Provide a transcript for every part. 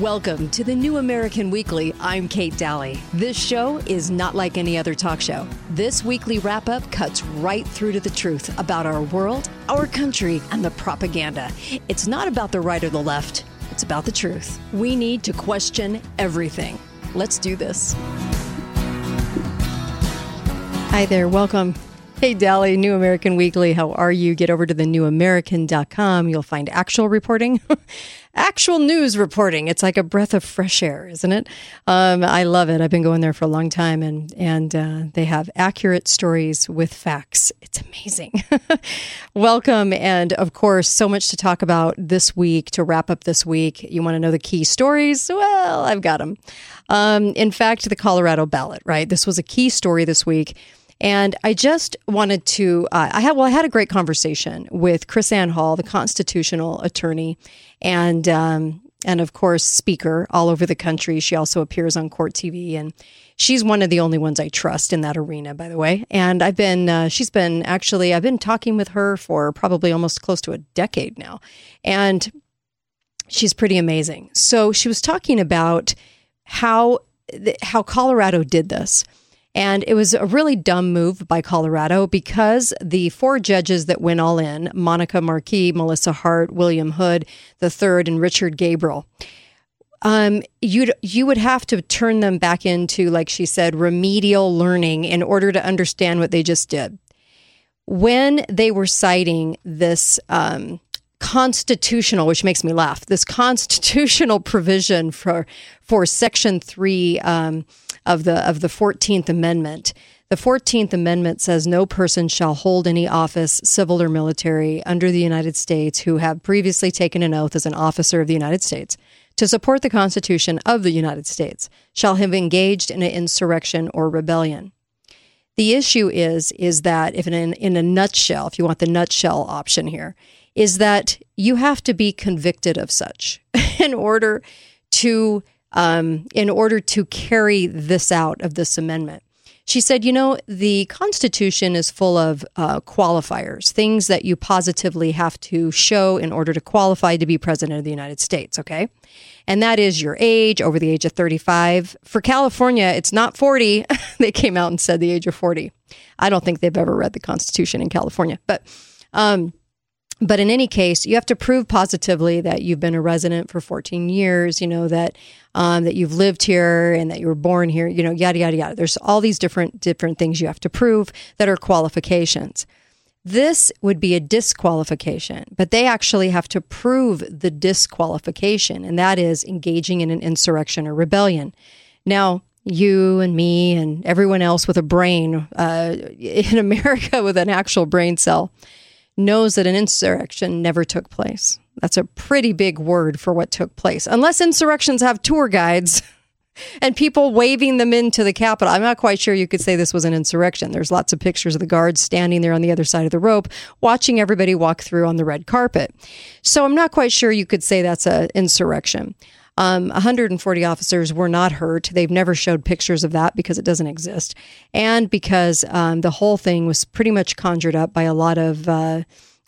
Welcome to the New American Weekly. I'm Kate Dalley. This show is not like any other talk show. This weekly wrap up cuts right through to the truth about our world, our country, and the propaganda. It's not about the right or the left, it's about the truth. We need to question everything. Let's do this. Hi there, welcome. Hey, Dalley, New American Weekly. How are you? Get over to the newamerican.com. You'll find actual reporting, actual news reporting. It's like a breath of fresh air, isn't it? Um, I love it. I've been going there for a long time, and and uh, they have accurate stories with facts. It's amazing. Welcome, and of course, so much to talk about this week. To wrap up this week, you want to know the key stories? Well, I've got them. Um, in fact, the Colorado ballot. Right, this was a key story this week. And I just wanted to, uh, I had, well, I had a great conversation with KrisAnne Hall, the constitutional attorney, and, um, and of course, speaker all over the country. She also appears on court TV, and she's one of the only ones I trust in that arena, by the way. And I've been, uh, she's been actually, I've been talking with her for probably almost close to a decade now, and she's pretty amazing. So she was talking about how how Colorado did this. And it was a really dumb move by Colorado because the four judges that went all in Monica Marquez, Melissa Hart, William Hood III, and Richard Gabriel. Um, you'd you would have to turn them back into, like she said, remedial learning in order to understand what they just did. When they were citing this um, constitutional, which makes me laugh, this constitutional provision for for Section Three. Um, of the of the 14th Amendment. The 14th Amendment says no person shall hold any office, civil or military, under the United States who have previously taken an oath as an officer of the United States to support the Constitution of the United States shall have engaged in an insurrection or rebellion. The issue is is that if in, in a nutshell, if you want the nutshell option here, is that you have to be convicted of such in order to um, in order to carry this out of this amendment. She said, you know, the Constitution is full of uh, qualifiers, things that you positively have to show in order to qualify to be president of the United States, okay? And that is your age, over the age of 35. For California, it's not 40. they came out and said the age of 40. I don't think they've ever read the Constitution in California, but. Um, but in any case, you have to prove positively that you've been a resident for 14 years, you know, that um, that you've lived here and that you were born here, you know, yada yada yada. There's all these different different things you have to prove that are qualifications. This would be a disqualification, but they actually have to prove the disqualification, and that is engaging in an insurrection or rebellion. Now, you and me and everyone else with a brain uh, in America with an actual brain cell knows that an insurrection never took place. That's a pretty big word for what took place. Unless insurrections have tour guides and people waving them into the Capitol. I'm not quite sure you could say this was an insurrection. There's lots of pictures of the guards standing there on the other side of the rope, watching everybody walk through on the red carpet. So I'm not quite sure you could say that's an insurrection. Um, 140 officers were not hurt. They've never showed pictures of that because it doesn't exist, and because um, the whole thing was pretty much conjured up by a lot of. Uh,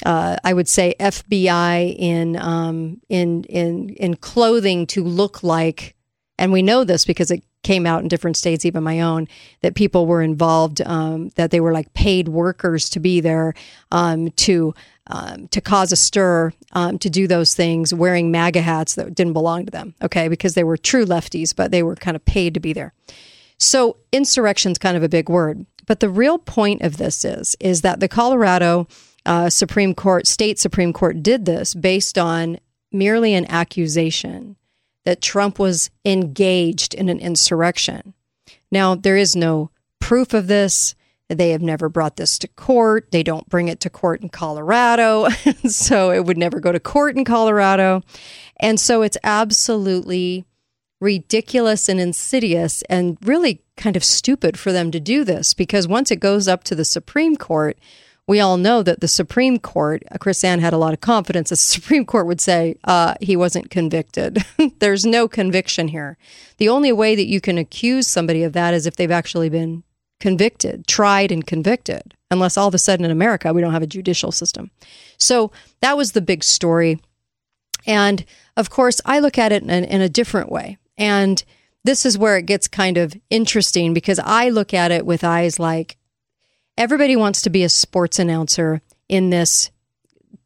uh, I would say FBI in um, in in in clothing to look like, and we know this because it came out in different states, even my own, that people were involved, um, that they were like paid workers to be there um, to um, to cause a stir, um, to do those things, wearing MAGA hats that didn't belong to them, okay, because they were true lefties, but they were kind of paid to be there. So insurrection's kind of a big word. But the real point of this is, is that the Colorado uh, Supreme Court, state Supreme Court did this based on merely an accusation that Trump was engaged in an insurrection. Now, there is no proof of this. They have never brought this to court. They don't bring it to court in Colorado. so it would never go to court in Colorado. And so it's absolutely ridiculous and insidious and really kind of stupid for them to do this because once it goes up to the Supreme Court, we all know that the Supreme Court, Chris KrisAnne had a lot of confidence. The Supreme Court would say uh, he wasn't convicted. There's no conviction here. The only way that you can accuse somebody of that is if they've actually been convicted, tried and convicted, unless all of a sudden in America we don't have a judicial system. So that was the big story. And of course, I look at it in, in a different way. And this is where it gets kind of interesting because I look at it with eyes like everybody wants to be a sports announcer in this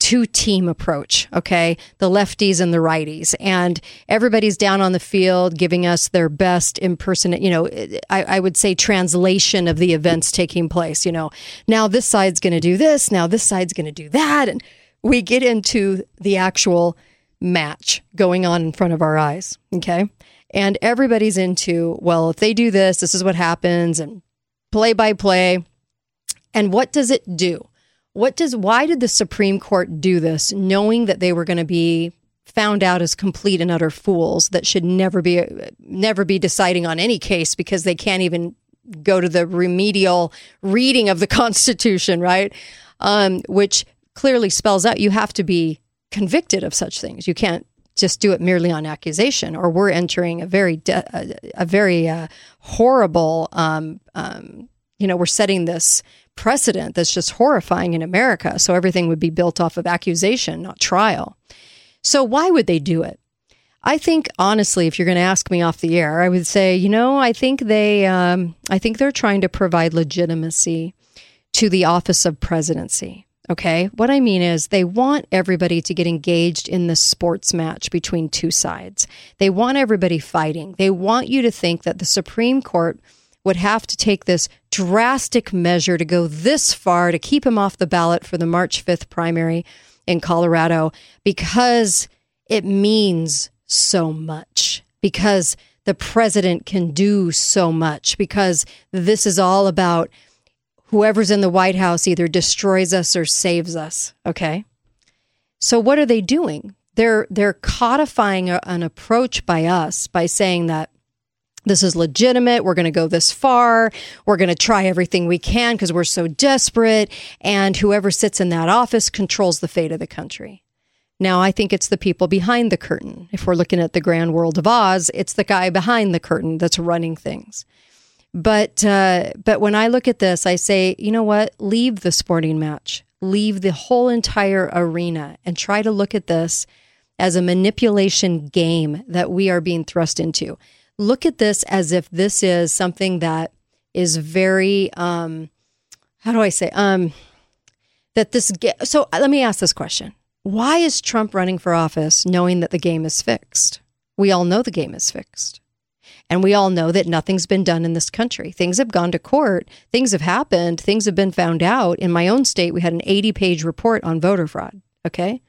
two team approach, okay? The lefties and the righties. And everybody's down on the field giving us their best impersonate, you know, I, I would say translation of the events taking place. You know, now this side's going to do this, now this side's going to do that. And we get into the actual match going on in front of our eyes, okay? And everybody's into, well, if they do this, this is what happens, and play by play. And what does it do? What does why did the Supreme Court do this knowing that they were going to be found out as complete and utter fools that should never be never be deciding on any case because they can't even go to the remedial reading of the Constitution, right? Um, which clearly spells out you have to be convicted of such things. You can't just do it merely on accusation, or we're entering a very de- a, a, very uh, horrible. Um, um, you know, we're setting this precedent that's just horrifying in America. So everything would be built off of accusation, not trial. So why would they do it? I think honestly, if you're going to ask me off the air, I would say, you know, I think they, um, I think they're trying to provide legitimacy to the office of presidency. Okay. What I mean is they want everybody to get engaged in the sports match between two sides. They want everybody fighting. They want you to think that the Supreme Court would have to take this drastic measure to go this far to keep him off the ballot for the March 5th primary in Colorado because it means so much, because the president can do so much, because this is all about whoever's in the White House either destroys us or saves us. Okay. So what are they doing? They're they're codifying an approach by us by saying that this is legitimate. We're going to go this far. We're going to try everything we can because we're so desperate. And whoever sits in that office controls the fate of the country. Now, I think it's the people behind the curtain. If we're looking at the grand world of Oz, it's the guy behind the curtain that's running things. But uh, but when I look at this, I say, you know what? Leave the sporting match, leave the whole entire arena, and try to look at this as a manipulation game that we are being thrust into look at this as if this is something that is very um how do I say um that this ge- so let me ask this question. Why is Trump running for office knowing that the game is fixed? We all know the game is fixed. And we all know that nothing's been done in this country. Things have gone to court, things have happened, things have been found out. In my own state, we had an 80 page report on voter fraud. Okay.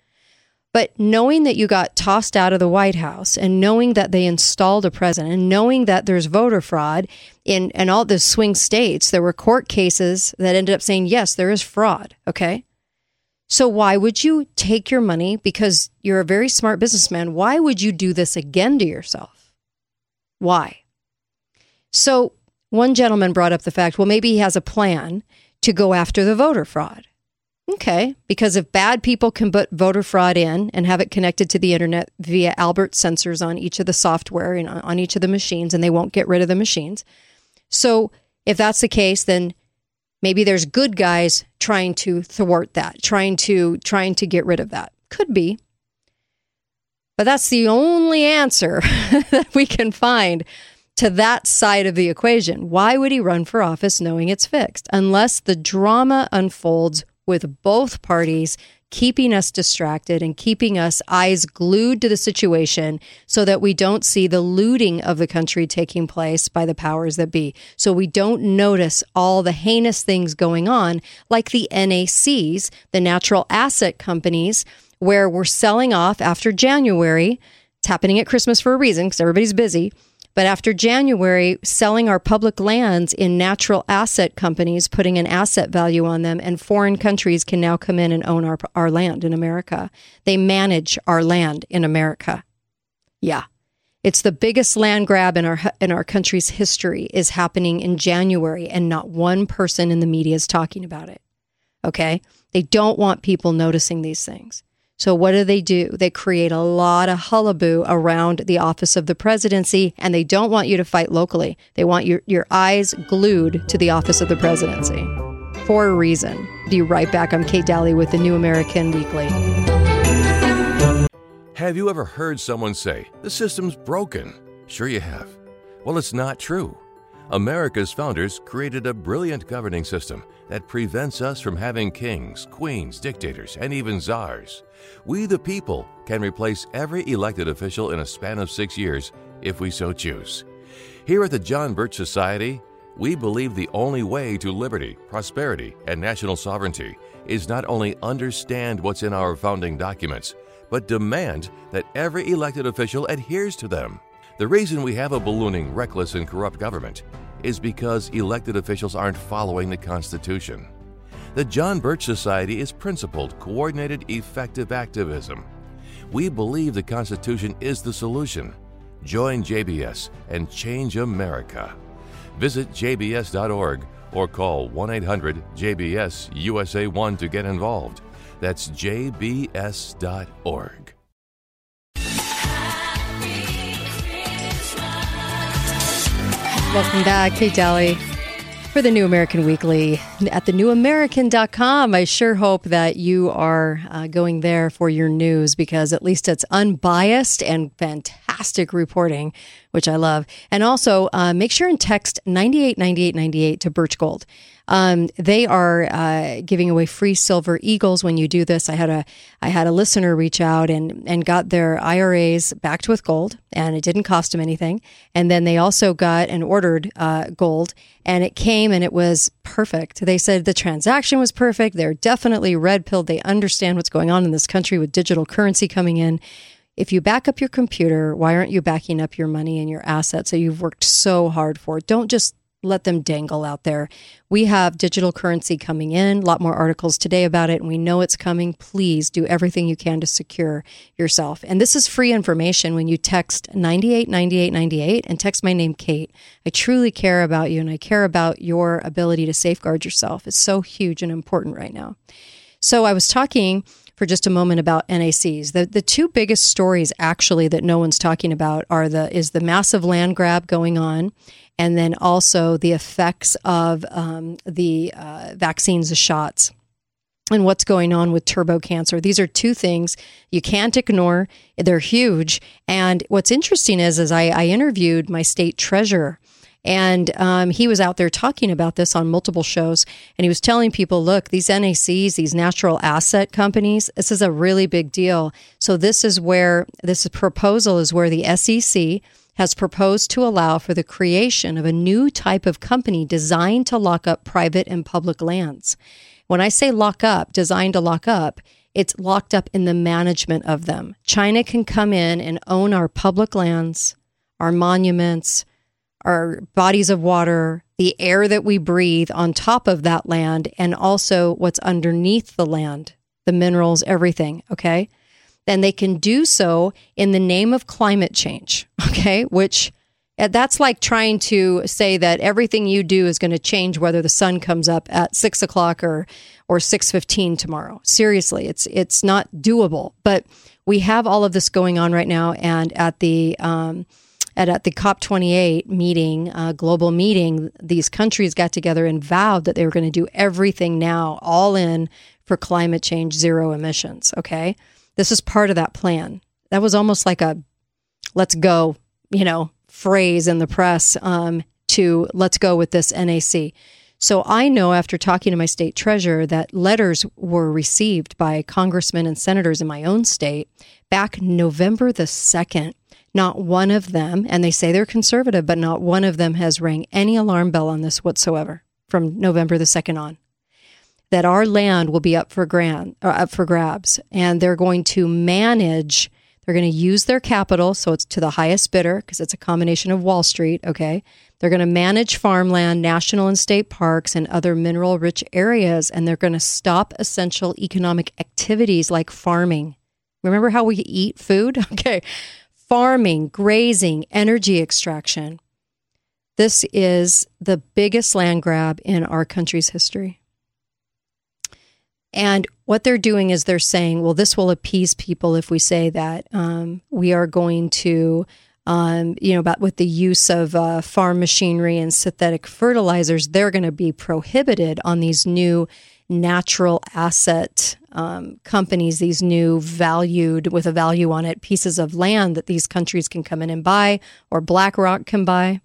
But knowing that you got tossed out of the White House and knowing that they installed a president and knowing that there's voter fraud in, in all the swing states, there were court cases that ended up saying, yes, there is fraud. Okay. So why would you take your money because you're a very smart businessman? Why would you do this again to yourself? Why? So one gentleman brought up the fact, well, maybe he has a plan to go after the voter fraud. Okay, because if bad people can put voter fraud in and have it connected to the internet via Albert sensors on each of the software and on each of the machines, and they won't get rid of the machines. So if that's the case, then maybe there's good guys trying to thwart that, trying to trying to get rid of that. Could be. But that's the only answer that we can find to that side of the equation. Why would he run for office knowing it's fixed? Unless the drama unfolds with both parties keeping us distracted and keeping us eyes glued to the situation so that we don't see the looting of the country taking place by the powers that be. So we don't notice all the heinous things going on, like the NACs, the natural asset companies, where we're selling off after January. It's happening at Christmas for a reason because everybody's busy but after January, selling our public lands in natural asset companies, putting an asset value on them, and foreign countries can now come in and own our, our land in America. They manage our land in America. Yeah. It's the biggest land grab in our in our country's history is happening in January and not one person in the media is talking about it. Okay? They don't want people noticing these things. So, what do they do? They create a lot of hullaboo around the office of the presidency, and they don't want you to fight locally. They want your, your eyes glued to the office of the presidency for a reason. Be right back. I'm Kate Dalley with the New American Weekly. Have you ever heard someone say, the system's broken? Sure, you have. Well, it's not true. America's founders created a brilliant governing system that prevents us from having kings, queens, dictators, and even czars. We, the people, can replace every elected official in a span of six years if we so choose. Here at the John Birch Society, we believe the only way to liberty, prosperity, and national sovereignty is not only understand what's in our founding documents, but demand that every elected official adheres to them. The reason we have a ballooning, reckless, and corrupt government is because elected officials aren't following the Constitution. The John Birch Society is principled, coordinated, effective activism. We believe the Constitution is the solution. Join JBS and change America. Visit jbs.org or call 1 800 JBS USA 1 to get involved. That's jbs.org. Welcome back, Kate Dalley, for the New American Weekly at thenewamerican.com. I sure hope that you are uh, going there for your news because at least it's unbiased and fantastic reporting, which I love. And also, uh, make sure and text 989898 to Birch Gold. Um, they are uh, giving away free silver eagles when you do this. I had a I had a listener reach out and and got their IRAs backed with gold, and it didn't cost them anything. And then they also got and ordered uh, gold, and it came and it was perfect. They said the transaction was perfect. They're definitely red pilled. They understand what's going on in this country with digital currency coming in if you back up your computer, why aren't you backing up your money and your assets that you've worked so hard for? Don't just let them dangle out there. We have digital currency coming in, a lot more articles today about it, and we know it's coming. Please do everything you can to secure yourself. And this is free information when you text 989898 and text my name, Kate. I truly care about you and I care about your ability to safeguard yourself. It's so huge and important right now. So I was talking for just a moment about NACs. The the two biggest stories actually that no one's talking about are the is the massive land grab going on and then also the effects of um, the uh, vaccines, the shots and what's going on with turbo cancer. These are two things you can't ignore. They're huge. And what's interesting is, is I, I interviewed my state treasurer. And um, he was out there talking about this on multiple shows. And he was telling people, look, these NACs, these natural asset companies, this is a really big deal. So, this is where this proposal is where the SEC has proposed to allow for the creation of a new type of company designed to lock up private and public lands. When I say lock up, designed to lock up, it's locked up in the management of them. China can come in and own our public lands, our monuments, our bodies of water, the air that we breathe on top of that land, and also what's underneath the land, the minerals, everything. Okay then they can do so in the name of climate change. Okay. Which uh, that's like trying to say that everything you do is going to change whether the sun comes up at six o'clock or, or 615 tomorrow. Seriously, it's, it's not doable, but we have all of this going on right now. And at the, um, at, at the COP28 meeting, uh, global meeting, these countries got together and vowed that they were going to do everything now, all in for climate change, zero emissions. Okay. This is part of that plan. That was almost like a let's go, you know, phrase in the press um, to let's go with this NAC. So I know after talking to my state treasurer that letters were received by congressmen and senators in my own state back November the 2nd. Not one of them, and they say they're conservative, but not one of them has rang any alarm bell on this whatsoever from November the 2nd on that our land will be up for grant, uh, up for grabs, and they're going to manage. They're going to use their capital, so it's to the highest bidder because it's a combination of Wall Street. Okay, they're going to manage farmland, national and state parks, and other mineral-rich areas, and they're going to stop essential economic activities like farming. Remember how we eat food? Okay, farming, grazing, energy extraction. This is the biggest land grab in our country's history. And what they're doing is they're saying, well, this will appease people if we say that um, we are going to, um, you know, about with the use of uh, farm machinery and synthetic fertilizers, they're going to be prohibited on these new natural asset um, companies, these new valued with a value on it pieces of land that these countries can come in and buy, or BlackRock can buy.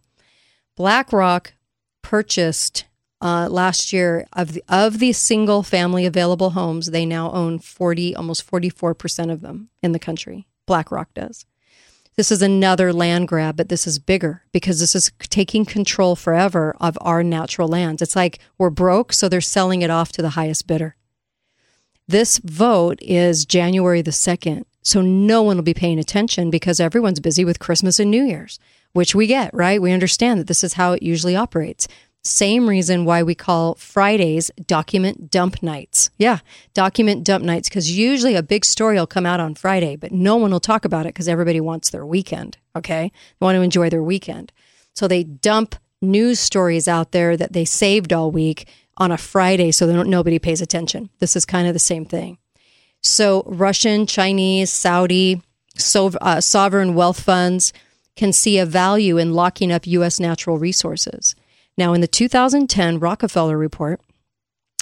BlackRock purchased uh, last year of the, of the single family available homes, they now own 40, almost 44% of them in the country. BlackRock does. This is another land grab, but this is bigger because this is taking control forever of our natural lands. It's like we're broke, so they're selling it off to the highest bidder. This vote is January the 2nd, so no one will be paying attention because everyone's busy with Christmas and New Year's, which we get, right? We understand that this is how it usually operates. Same reason why we call Fridays document dump nights. Yeah, document dump nights, because usually a big story will come out on Friday, but no one will talk about it because everybody wants their weekend. Okay. They want to enjoy their weekend. So they dump news stories out there that they saved all week on a Friday so that nobody pays attention. This is kind of the same thing. So Russian, Chinese, Saudi, so, uh, sovereign wealth funds can see a value in locking up U.S. natural resources. Now, in the 2010 Rockefeller report,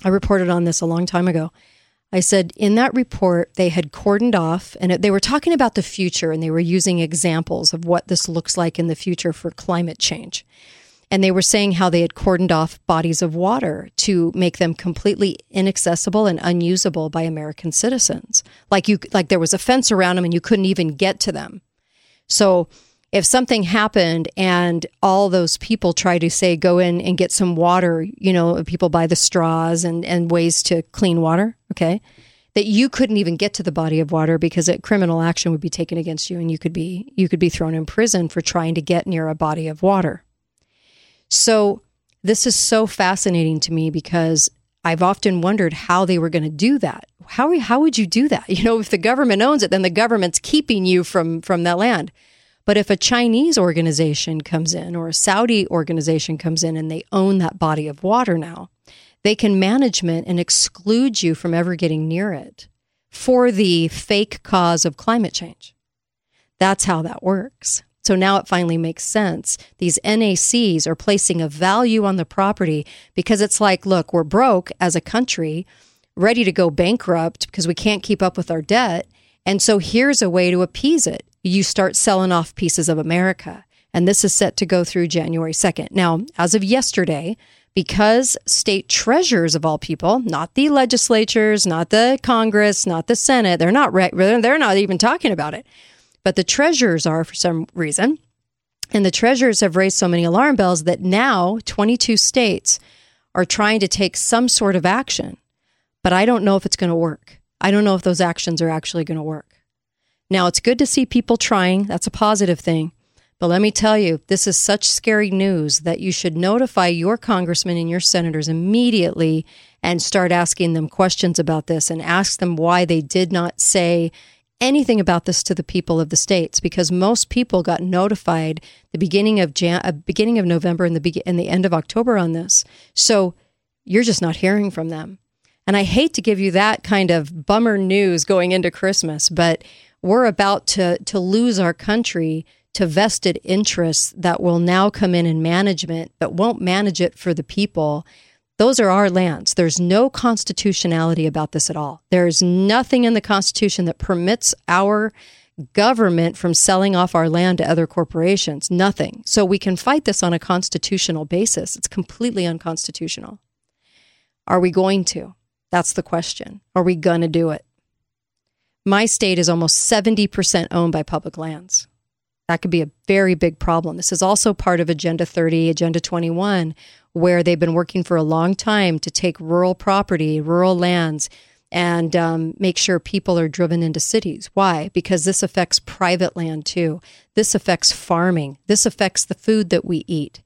I reported on this a long time ago. I said in that report, they had cordoned off and they were talking about the future and they were using examples of what this looks like in the future for climate change. And they were saying how they had cordoned off bodies of water to make them completely inaccessible and unusable by American citizens. Like you, like there was a fence around them and you couldn't even get to them. So if something happened and all those people try to say go in and get some water, you know, people buy the straws and, and ways to clean water, okay, that you couldn't even get to the body of water because a criminal action would be taken against you and you could be you could be thrown in prison for trying to get near a body of water. So this is so fascinating to me because I've often wondered how they were going to do that. How how would you do that? You know, if the government owns it, then the government's keeping you from from that land. But if a Chinese organization comes in or a Saudi organization comes in and they own that body of water now, they can management and exclude you from ever getting near it for the fake cause of climate change. That's how that works. So now it finally makes sense. These NACs are placing a value on the property because it's like, look, we're broke as a country, ready to go bankrupt because we can't keep up with our debt. And so here's a way to appease it you start selling off pieces of America. And this is set to go through January 2nd. Now, as of yesterday, because state treasurers of all people, not the legislatures, not the Congress, not the Senate, they're not re- they're not even talking about it. But the treasurers are for some reason. And the treasurers have raised so many alarm bells that now 22 states are trying to take some sort of action. But I don't know if it's going to work. I don't know if those actions are actually going to work. Now, it's good to see people trying. That's a positive thing. But let me tell you, this is such scary news that you should notify your congressmen and your senators immediately and start asking them questions about this and ask them why they did not say anything about this to the people of the states because most people got notified the beginning of Jan- uh, beginning of November and the be- and the end of October on this. So you're just not hearing from them. And I hate to give you that kind of bummer news going into Christmas, but we're about to to lose our country to vested interests that will now come in in management but won't manage it for the people those are our lands. There's no constitutionality about this at all. There's nothing in the constitution that permits our government from selling off our land to other corporations. Nothing. So we can fight this on a constitutional basis. It's completely unconstitutional. Are we going to? That's the question. Are we going to do it? My state is almost 70% owned by public lands. That could be a very big problem. This is also part of Agenda 30, Agenda 21, where they've been working for a long time to take rural property, rural lands, and um, make sure people are driven into cities. Why? Because this affects private land too. This affects farming. This affects the food that we eat.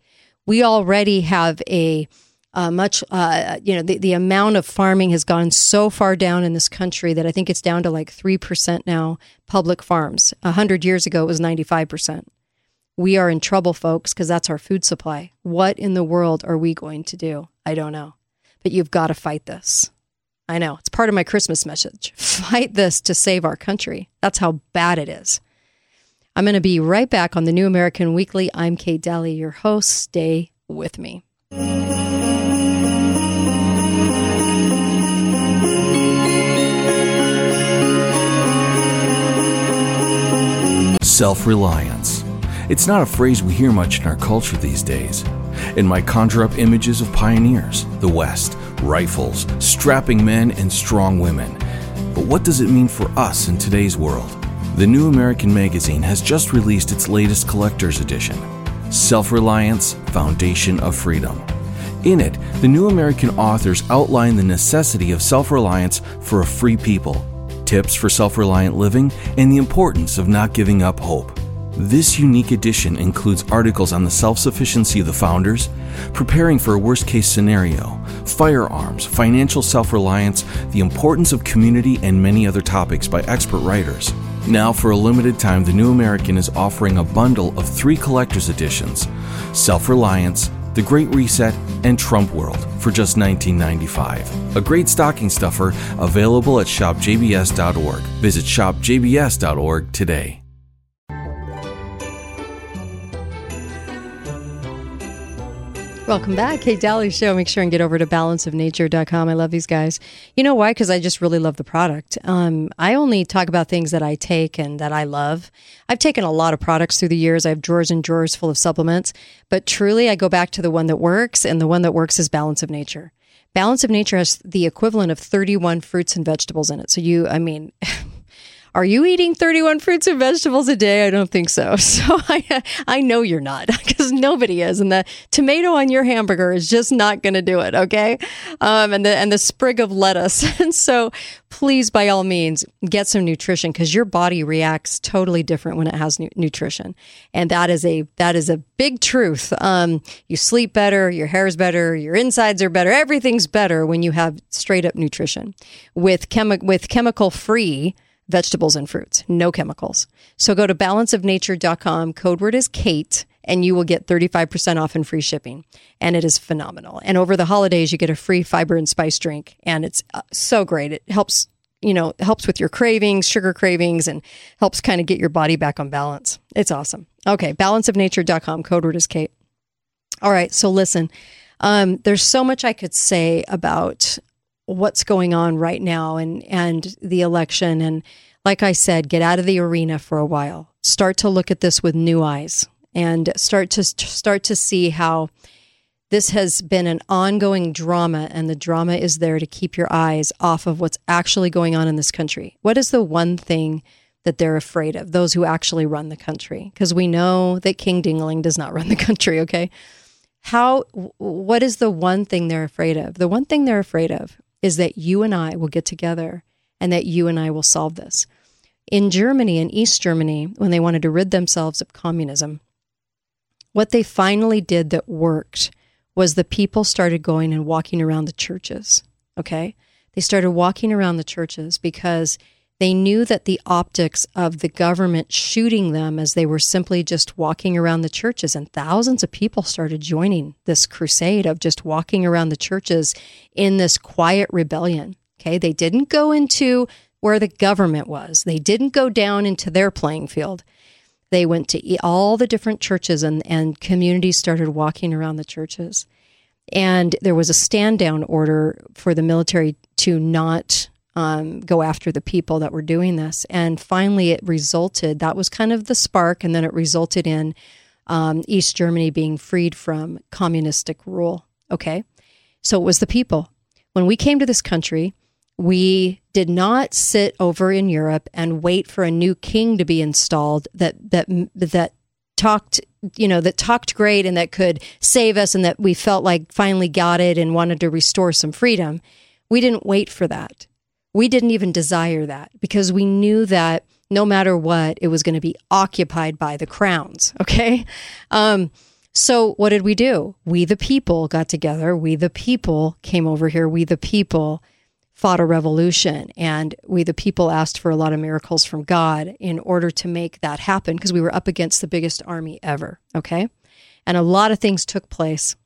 We already have a uh, much, uh, you know, the, the amount of farming has gone so far down in this country that I think it's down to like 3% now, public farms. 100 years ago, it was 95% we are in trouble, folks, because that's our food supply. What in the world are we going to do? I don't know. But you've got to fight this. I know. It's part of my Christmas message. Fight this to save our country. That's how bad it is. I'm going to be right back on the New American Weekly. I'm Kate Dalley, your host. Stay with me. Self reliance it's not a phrase we hear much in our culture these days. It might conjure up images of pioneers, the West, rifles, strapping men, and strong women. But what does it mean for us in today's world? The New American Magazine has just released its latest collector's edition Self Reliance Foundation of Freedom. In it, the New American authors outline the necessity of self reliance for a free people, tips for self reliant living, and the importance of not giving up hope. This unique edition includes articles on the self sufficiency of the founders, preparing for a worst case scenario, firearms, financial self reliance, the importance of community, and many other topics by expert writers. Now, for a limited time, the New American is offering a bundle of three collector's editions Self Reliance, The Great Reset, and Trump World for just $19.95. A great stocking stuffer available at shopjbs.org. Visit shopjbs.org today. Welcome back. Hey, Dalley Show. Make sure and get over to balanceofnature.com. I love these guys. You know why? Because I just really love the product. Um, I only talk about things that I take and that I love. I've taken a lot of products through the years. I have drawers and drawers full of supplements, but truly I go back to the one that works, and the one that works is Balance of Nature. Balance of Nature has the equivalent of 31 fruits and vegetables in it. So you, I mean, Are you eating 31 fruits and vegetables a day? I don't think so. So I, I know you're not because nobody is. And the tomato on your hamburger is just not going to do it. Okay. Um, and the, and the sprig of lettuce. And so please, by all means, get some nutrition because your body reacts totally different when it has nu- nutrition. And that is a, that is a big truth. Um, you sleep better, your hair is better, your insides are better. Everything's better when you have straight up nutrition with chemi- with chemical free vegetables and fruits, no chemicals. So go to balanceofnature.com, code word is Kate, and you will get 35% off and free shipping. And it is phenomenal. And over the holidays, you get a free fiber and spice drink, and it's uh, so great. It helps, you know, helps with your cravings, sugar cravings, and helps kind of get your body back on balance. It's awesome. Okay, balanceofnature.com, code word is Kate. All right, so listen. Um, there's so much I could say about what's going on right now and and the election and like I said, get out of the arena for a while. Start to look at this with new eyes and start to start to see how this has been an ongoing drama and the drama is there to keep your eyes off of what's actually going on in this country. What is the one thing that they're afraid of, those who actually run the country? Because we know that King Dingling does not run the country, okay? How what is the one thing they're afraid of? The one thing they're afraid of is that you and I will get together and that you and I will solve this. In Germany, in East Germany, when they wanted to rid themselves of communism, what they finally did that worked was the people started going and walking around the churches. Okay. They started walking around the churches because they knew that the optics of the government shooting them as they were simply just walking around the churches, and thousands of people started joining this crusade of just walking around the churches in this quiet rebellion. Okay, they didn't go into where the government was, they didn't go down into their playing field. They went to all the different churches, and, and communities started walking around the churches. And there was a stand down order for the military to not um, go after the people that were doing this. And finally, it resulted, that was kind of the spark, and then it resulted in um, East Germany being freed from communistic rule. Okay. So it was the people. When we came to this country, we did not sit over in Europe and wait for a new king to be installed that that that talked you know that talked great and that could save us and that we felt like finally got it and wanted to restore some freedom. We didn't wait for that we didn't even desire that because we knew that no matter what, it was going to be occupied by the crowns. Okay. Um, so what did we do? We, the people, got together. We, the people, came over here. We, the people, fought a revolution. And we, the people, asked for a lot of miracles from God in order to make that happen because we were up against the biggest army ever. Okay. And a lot of things took place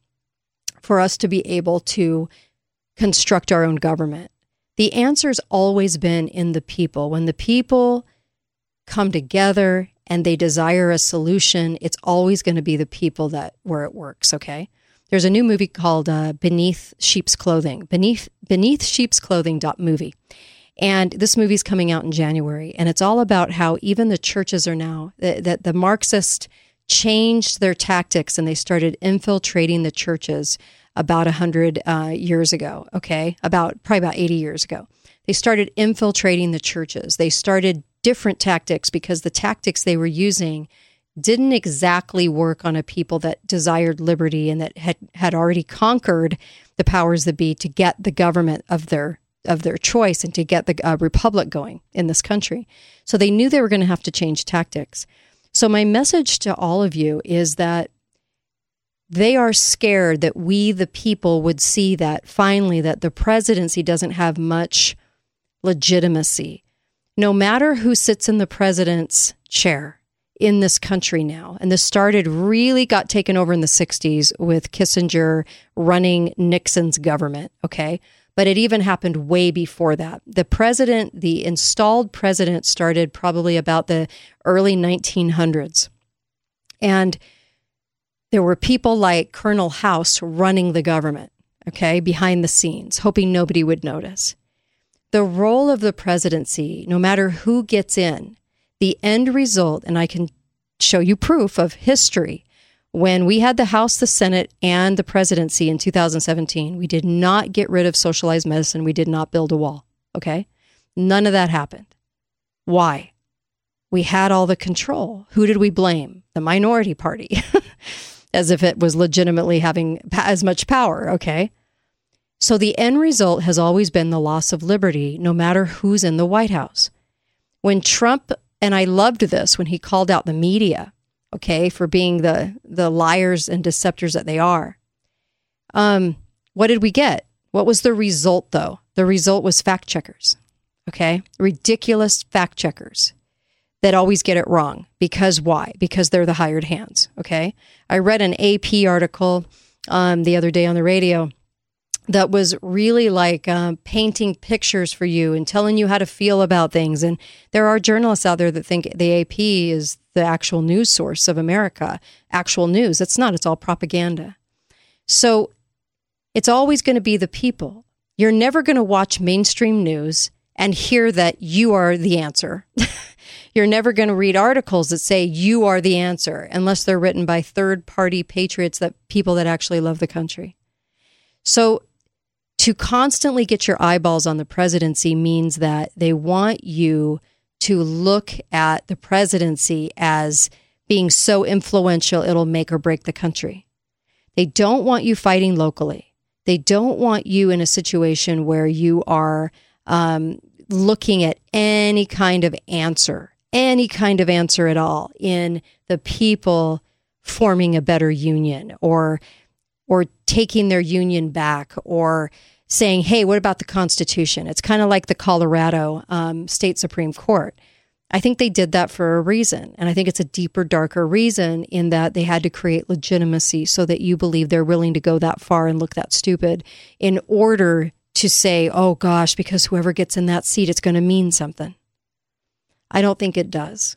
for us to be able to construct our own government the answer's always been in the people. When the people come together and they desire a solution, it's always going to be the people that where it works. Okay. There's a new movie called uh, Beneath Sheep's Clothing. Beneath Beneath Sheep's Clothing movie, And this movie's coming out in January, and it's all about how even the churches are now that the, the Marxist changed their tactics and they started infiltrating the churches about 100 uh, years ago, okay? About probably about 80 years ago. They started infiltrating the churches. They started different tactics because the tactics they were using didn't exactly work on a people that desired liberty and that had, had already conquered the powers that be to get the government of their of their choice and to get the uh, republic going in this country. So they knew they were going to have to change tactics. So my message to all of you is that they are scared that we the people would see that finally that the presidency doesn't have much legitimacy. No matter who sits in the president's chair, in this country now. And this started really got taken over in the 60s with Kissinger running Nixon's government. Okay. But it even happened way before that. The president, the installed president, started probably about the early 1900s. And there were people like Colonel House running the government, okay, behind the scenes, hoping nobody would notice. The role of the presidency, no matter who gets in, the end result, and I can show you proof of history. When we had the House, the Senate, and the presidency in 2017, we did not get rid of socialized medicine. We did not build a wall. Okay. None of that happened. Why? We had all the control. Who did we blame? The minority party, as if it was legitimately having as much power. Okay. So the end result has always been the loss of liberty, no matter who's in the White House. When Trump and I loved this when he called out the media, okay, for being the the liars and deceptors that they are. Um, what did we get? What was the result though? The result was fact checkers. Okay? Ridiculous fact checkers that always get it wrong. Because why? Because they're the hired hands. Okay. I read an AP article um, the other day on the radio that was really like um, painting pictures for you and telling you how to feel about things. And there are journalists out there that think the AP is the actual news source of America, actual news. It's not, it's all propaganda. So it's always going to be the people. You're never going to watch mainstream news and hear that you are the answer. You're never going to read articles that say you are the answer unless they're written by third party patriots that people that actually love the country. So to constantly get your eyeballs on the presidency means that they want you to look at the presidency as being so influential it'll make or break the country. They don't want you fighting locally. They don't want you in a situation where you are um, looking at any kind of answer, any kind of answer at all in the people forming a better union or or taking their union back or saying, hey, what about the Constitution? It's kind of like the Colorado um, State Supreme Court. I think they did that for a reason. And I think it's a deeper, darker reason in that they had to create legitimacy so that you believe they're willing to go that far and look that stupid in order to say, oh gosh, because whoever gets in that seat, it's going to mean something. I don't think it does.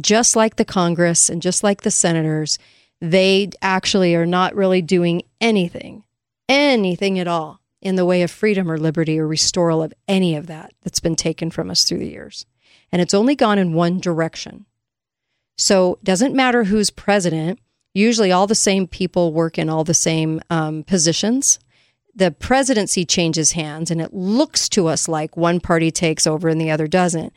Just like the Congress and just like the senators, they actually are not really doing anything, anything at all in the way of freedom or liberty or restoral of any of that that's been taken from us through the years. And it's only gone in one direction. So doesn't matter who's president. Usually, all the same people work in all the same um, positions. The presidency changes hands, and it looks to us like one party takes over and the other doesn't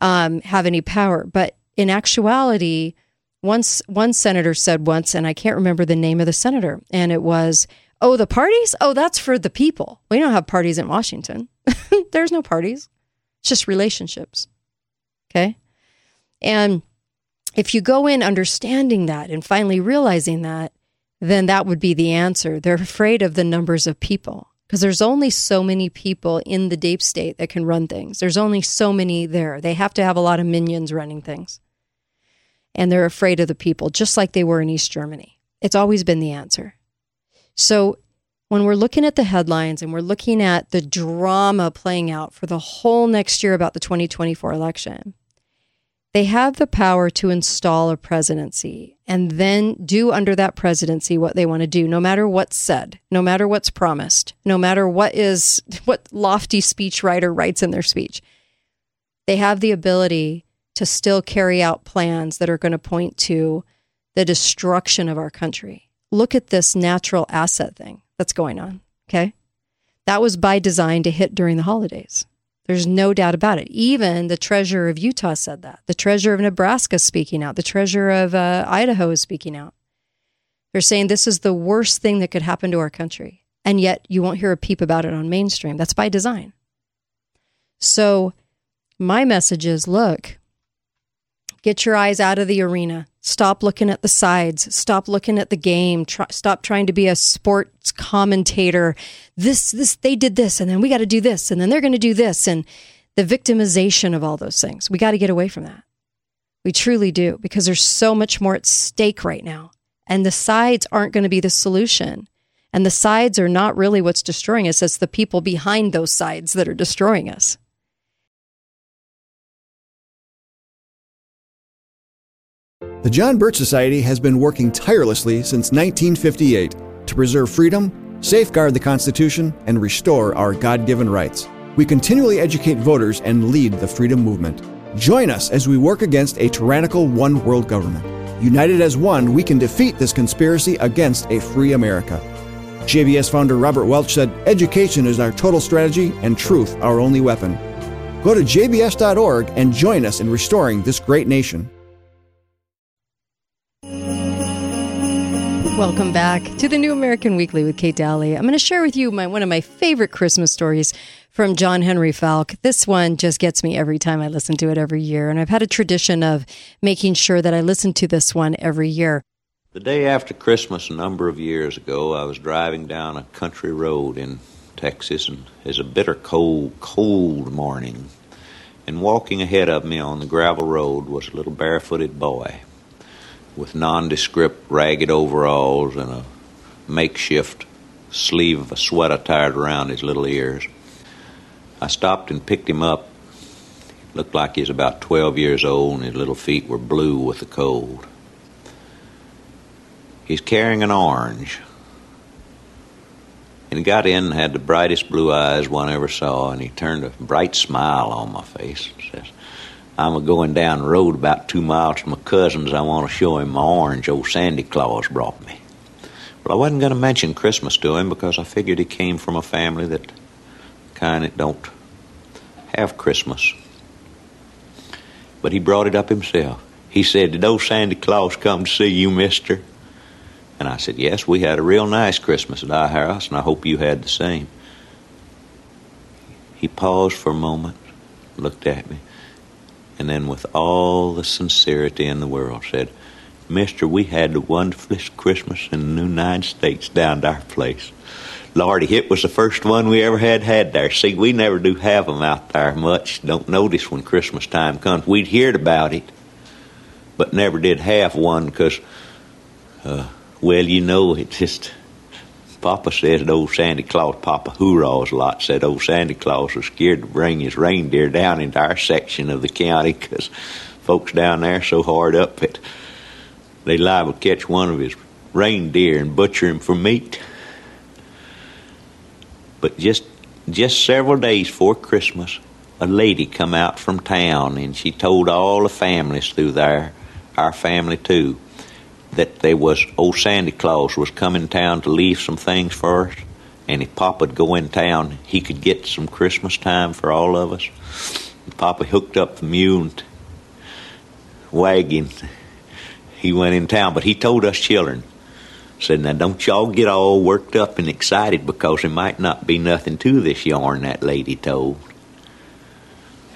um, have any power. But in actuality, once one senator said once, and I can't remember the name of the senator, and it was, "Oh, the parties? Oh, that's for the people. We don't have parties in Washington. There's no parties. It's just relationships." Okay, and if you go in understanding that and finally realizing that, then that would be the answer. They're afraid of the numbers of people because there's only so many people in the deep state that can run things. There's only so many there. They have to have a lot of minions running things and they're afraid of the people, just like they were in East Germany. It's always been the answer. So when we're looking at the headlines and we're looking at the drama playing out for the whole next year about the 2024 election, They have the power to install a presidency and then do under that presidency what they want to do, no matter what's said, no matter what's promised, no matter what is what lofty speechwriter writes in their speech. They have the ability to still carry out plans that are going to point to the destruction of our country. Look at this natural asset thing that's going on. Okay. That was by design to hit during the holidays. There's no doubt about it. Even the treasurer of Utah said that. The treasurer of Nebraska is speaking out. The treasurer of uh, Idaho is speaking out. They're saying this is the worst thing that could happen to our country. And yet you won't hear a peep about it on mainstream. That's by design. So my message is look, get your eyes out of the arena. Stop looking at the sides. Stop looking at the game. Try, stop trying to be a sports commentator. This, this, they did this, and then we got to do this, and then they're going to do this, and the victimization of all those things. We got to get away from that. We truly do because there's so much more at stake right now, and the sides aren't going to be the solution. And the sides are not really what's destroying us. It's the people behind those sides that are destroying us. The John Birch Society has been working tirelessly since 1958 to preserve freedom, safeguard the Constitution, and restore our God given rights. We continually educate voters and lead the freedom movement. Join us as we work against a tyrannical one world government. United as one, we can defeat this conspiracy against a free America. JBS founder Robert Welch said, Education is our total strategy and truth our only weapon. Go to jbs.org and join us in restoring this great nation. Welcome back to the New American Weekly with Kate Dalley. I'm going to share with you my one of my favorite Christmas stories from John Henry Faulk. This one just gets me every time I listen to it every year, and I've had a tradition of making sure that I listen to this one every year. The day after Christmas, a number of years ago, I was driving down a country road in Texas, and it's a bitter cold, cold morning. And walking ahead of me on the gravel road was a little barefooted boy with nondescript ragged overalls and a makeshift sleeve of a sweater tied around his little ears. I stopped and picked him up. Looked like he was about 12 years old, and his little feet were blue with the cold. He's carrying an orange. And he got in and had the brightest blue eyes one ever saw, and he turned a bright smile on my face and says, I'm a going down the road about two miles to my cousin's. I want to show him my orange old Sandy Claus brought me. Well, I wasn't going to mention Christmas to him because I figured he came from a family that kind of don't have Christmas. But he brought it up himself. He said, Did old Sandy Claus come to see you, mister? And I said, Yes, we had a real nice Christmas at our house, and I hope you had the same. He paused for a moment, looked at me, and then with all the sincerity in the world said, Mister, we had the wonderfulest Christmas in the United States down to our place. Lordy, it was the first one we ever had had there. See, we never do have them out there much. Don't notice when Christmas time comes. We'd heard about it, but never did have one because, uh, well, you know, it just Papa says that old Santa Claus, Papa hoorahs a lot, said old Santa Claus was scared to bring his reindeer down into our section of the county because folks down there so hard up that they liable to catch one of his reindeer and butcher him for meat. But just just several days before Christmas, a lady come out from town and she told all the families through there, our family too, that there was old Santa Claus was coming town to leave some things for us, and if Papa'd go in town, he could get some Christmas time for all of us. And Papa hooked up the mule and wagon. He went in town, but he told us children, said, "Now don't y'all get all worked up and excited because there might not be nothing to this yarn." That lady told.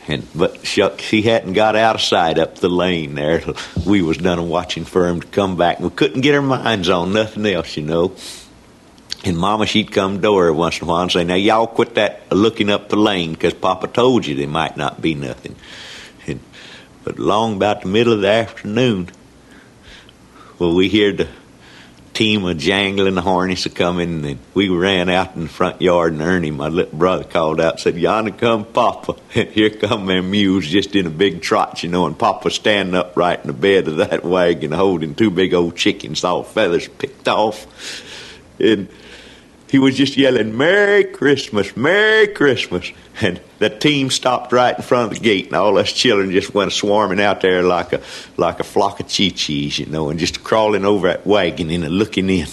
And but shuck, she hadn't got out of sight up the lane there. We was done watching for him to come back. and We couldn't get our minds on nothing else, you know. And Mama, she'd come to her once in a while and say, "Now y'all quit that looking up the lane, 'cause Papa told you there might not be nothing." And, but long about the middle of the afternoon, well, we heard the team of jangling harness coming, and we ran out in the front yard, and Ernie, my little brother, called out, said, "Yonder come Papa!" Here come them mules just in a big trot, you know, and Papa standing upright in the bed of that wagon, holding two big old chickens, all feathers picked off, and he was just yelling, Merry Christmas, Merry Christmas. And the team stopped right in front of the gate, and all us children just went swarming out there like a, like a flock of chee-chees, you know, and just crawling over that wagon and looking in.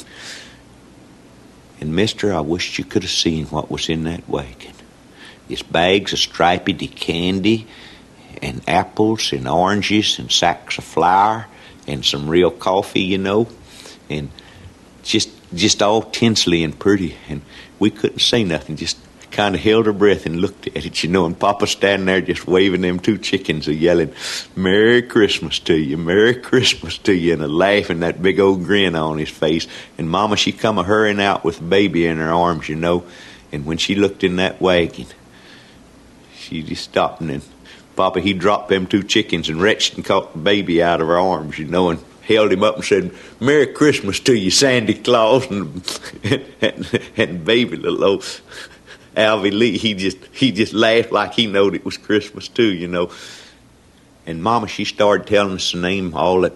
And, mister, I wish you could have seen what was in that wagon. It's bags of striped candy and apples and oranges and sacks of flour and some real coffee, you know, and just just all tensely and pretty, and we couldn't say nothing, just kind of held our breath and looked at it, you know, and Papa standing there just waving them two chickens and yelling, Merry Christmas to you, Merry Christmas to you, and a laugh and that big old grin on his face. And Mama, she come a hurrying out with the baby in her arms, you know, and when she looked in that wagon, she just stopped and Papa, he dropped them two chickens and reached and caught the baby out of her arms, you know, and held him up and said, Merry Christmas to you, Sandy Claus. And, and, and baby little old Alvy Lee, he just, he just laughed like he knowed it was Christmas too, you know. And Mama, she started telling us the name all that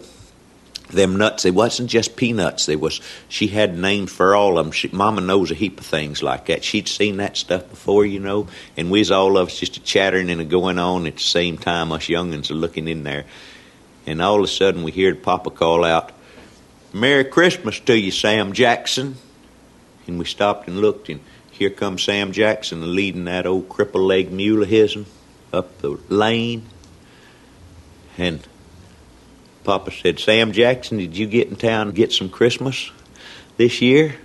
them nuts. It wasn't just peanuts. There was she had names for all of them. She, Mama knows a heap of things like that. She'd seen that stuff before, you know. And we was all of us just a chattering and a going on at the same time. Us youngins are looking in there and all of a sudden we heard Papa call out, Merry Christmas to you, Sam Jackson. And we stopped and looked, and here comes Sam Jackson leading that old cripple leg mule of his'n up the lane. And Papa said, Sam Jackson, did you get in town and get some Christmas this year?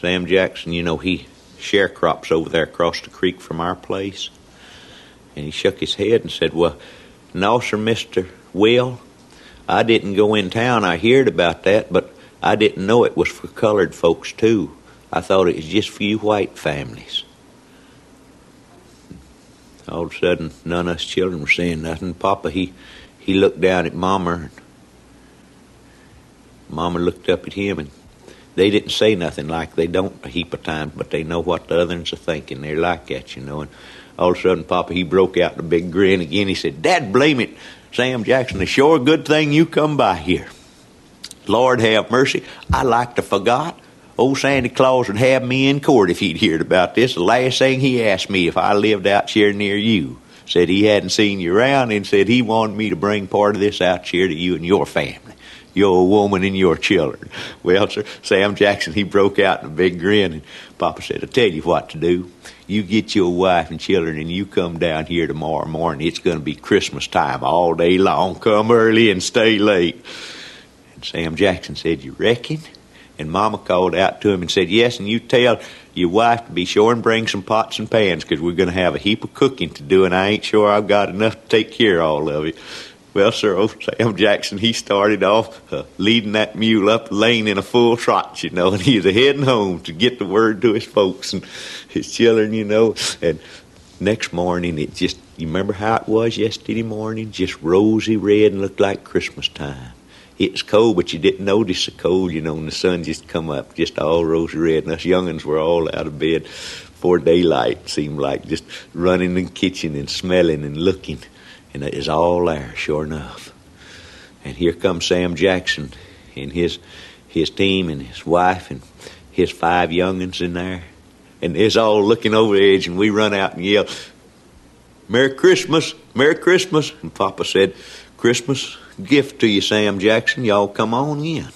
Sam Jackson, you know, he sharecrops over there across the creek from our place. And he shook his head and said, Well, no, sir, Mr. Will. I didn't go in town. I heard about that, but I didn't know it was for colored folks, too. I thought it was just for you white families. All of a sudden, none of us children were saying nothing. Papa, he, he looked down at Mama, and Mama looked up at him, and they didn't say nothing like they don't a heap of times, but they know what the others are thinking. They're like that, you know. And all of a sudden, Papa, he broke out in a big grin again. He said, Dad, blame it, Sam Jackson. It's sure a good thing you come by here. Lord have mercy. I like to forgot. Old Santa Claus would have me in court if he'd heard about this. The last thing he asked me if I lived out here near you. Said he hadn't seen you around and said he wanted me to bring part of this out here to you and your family your woman and your children. Well, sir, Sam Jackson, he broke out in a big grin, and Papa said, I'll tell you what to do. You get your wife and children, and you come down here tomorrow morning. It's going to be Christmas time all day long. Come early and stay late. And Sam Jackson said, You reckon? And Mama called out to him and said, Yes, and you tell your wife to be sure and bring some pots and pans because we're going to have a heap of cooking to do, and I ain't sure I've got enough to take care of all of it. Well, sir, old Sam Jackson, he started off uh, leading that mule up the lane in a full trot, you know, and he was heading home to get the word to his folks and his children, you know. And next morning, it just, you remember how it was yesterday morning? Just rosy red and looked like Christmas time. It's cold, but you didn't notice the cold, you know, and the sun just come up, just all rosy red. And us young'uns were all out of bed before daylight, seemed like, just running in the kitchen and smelling and looking. And it is all there, sure enough. And here comes Sam Jackson and his his team and his wife and his five youngins in there. And it's all looking over the edge, and we run out and yell, Merry Christmas, Merry Christmas. And Papa said, Christmas gift to you, Sam Jackson. Y'all come on in.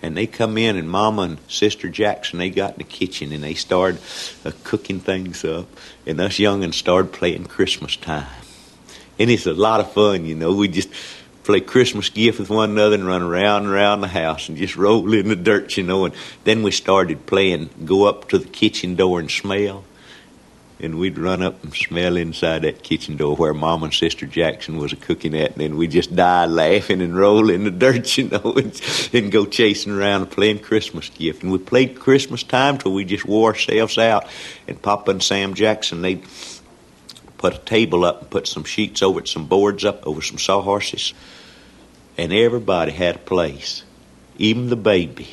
And they come in, and Mama and Sister Jackson, they got in the kitchen, and they started uh, cooking things up. And us youngins started playing Christmas time and it's a lot of fun, you know. We just play Christmas gift with one another and run around and around the house and just roll in the dirt, you know. And then we started playing go up to the kitchen door and smell. And we'd run up and smell inside that kitchen door where Mom and Sister Jackson was a cooking at, and then we just die laughing and roll in the dirt, you know, and, and go chasing around and playing Christmas gift. And we played Christmas time till we just wore ourselves out. And Papa and Sam Jackson, they put a table up and put some sheets over it, some boards up over some sawhorses, and everybody had a place. even the baby.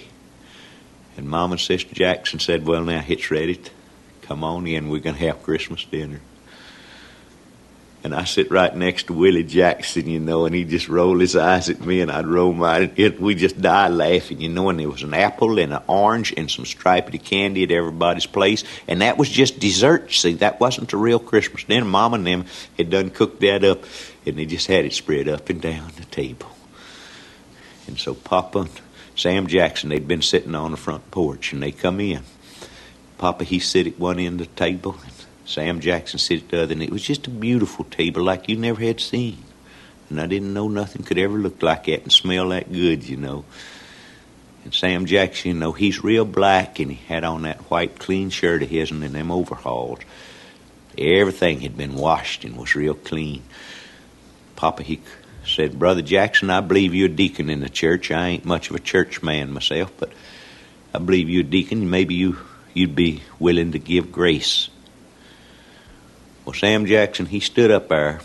And Mom and Sister Jackson said, Well, now it's ready. Come on in. We're going to have Christmas dinner. And I sit right next to Willie Jackson, you know, and he just roll his eyes at me, and I'd roll mine. It, we just die laughing, you know. And there was an apple and an orange and some striped candy at everybody's place, and that was just dessert. See, that wasn't a real Christmas dinner. Mom and them had done cooked that up, and they just had it spread up and down the table. And so Papa and Sam Jackson, they'd been sitting on the front porch, and they come in. Papa, he sit at one end of the table, and Sam Jackson sit at the other, and it was just a beautiful table like you never had seen. And I didn't know nothing could ever look like that and smell that good, you know. And Sam Jackson, you know, he's real black, and he had on that white clean shirt of his and then them overalls. Everything had been washed and was real clean. Papa, he said, Brother Jackson, I believe you're a deacon in the church. I ain't much of a church man myself, but I believe you're a deacon. Maybe you, you'd be willing to give grace. Well, Sam Jackson, he stood up there,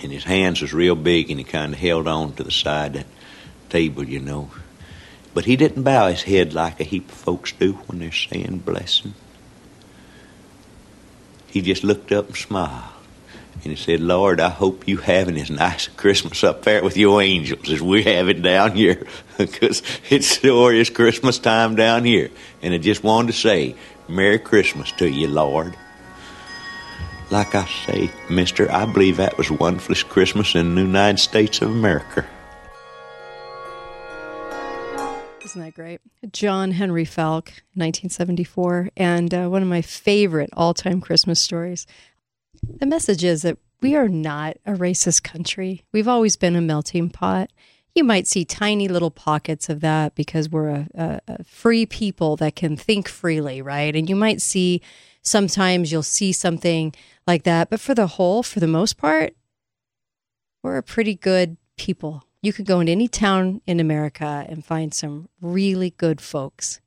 and his hands was real big, and he kind of held on to the side of that table, you know. But he didn't bow his head like a heap of folks do when they're saying blessing. He just looked up and smiled. And he said, Lord, I hope you having as nice a Christmas up there with your angels as we have it down here. Because it's sure is Christmas time down here. And I just wanted to say, Merry Christmas to you, Lord. Like I say, mister, I believe that was one first Christmas in the United States of America. Isn't that great? John Henry Faulk, 1974, and uh, one of my favorite all time Christmas stories. The message is that we are not a racist country. We've always been a melting pot. You might see tiny little pockets of that because we're a, a, a free people that can think freely, right? And you might see sometimes you'll see something like that. But for the whole, for the most part, we're a pretty good people. You could go into any town in America and find some really good folks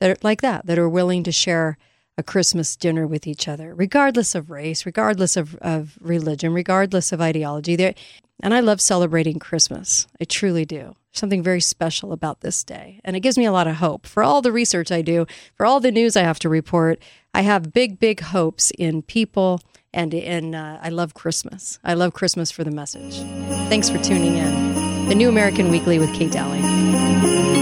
that are like that, that are willing to share a Christmas dinner with each other, regardless of race, regardless of, of religion, regardless of ideology. There, and I love celebrating Christmas. I truly do. Something very special about this day. And it gives me a lot of hope. For all the research I do, for all the news I have to report, I have big, big hopes in people and in, uh, I love Christmas. I love Christmas for the message. Thanks for tuning in. The New American Weekly with Kate Dalley.